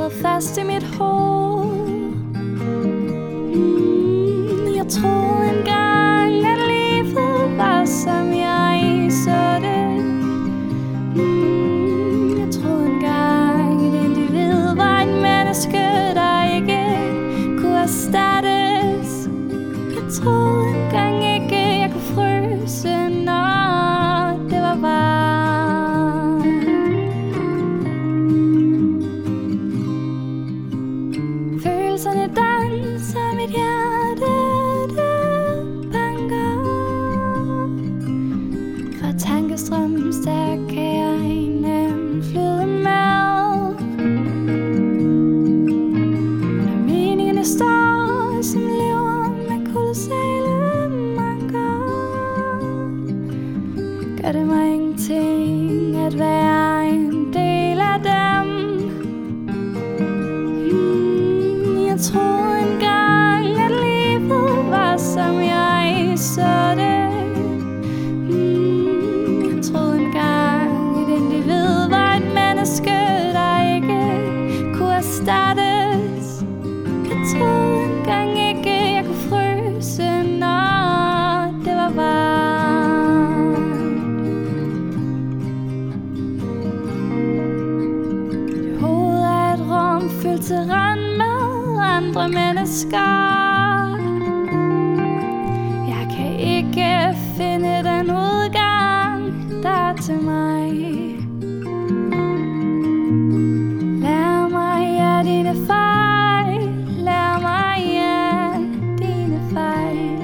drøm, sad fast i mit hoved. Mm, jeg tror danserne danser mit hjerte, det banker. Fra tankestrøm stærk kan jeg hinanden flyde med. Når meningerne står som lever med kolossale manker, gør det mig ingenting at være en del af det. troede engang, at livet var som jeg så det. Mm, jeg troede engang, at individ var et menneske, der ikke kunne erstattes. Jeg troede engang ikke, jeg kunne fryse, når det var varmt. Mit hoved er et rum fyldt til rand med andre mennesker. Jeg kan ikke finde den udgang, der er til mig. Lær mig af dine fejl. Lær mig af dine fejl.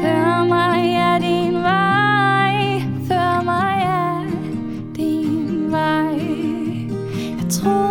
Før mig din vej. Før mig din vej. Jeg tror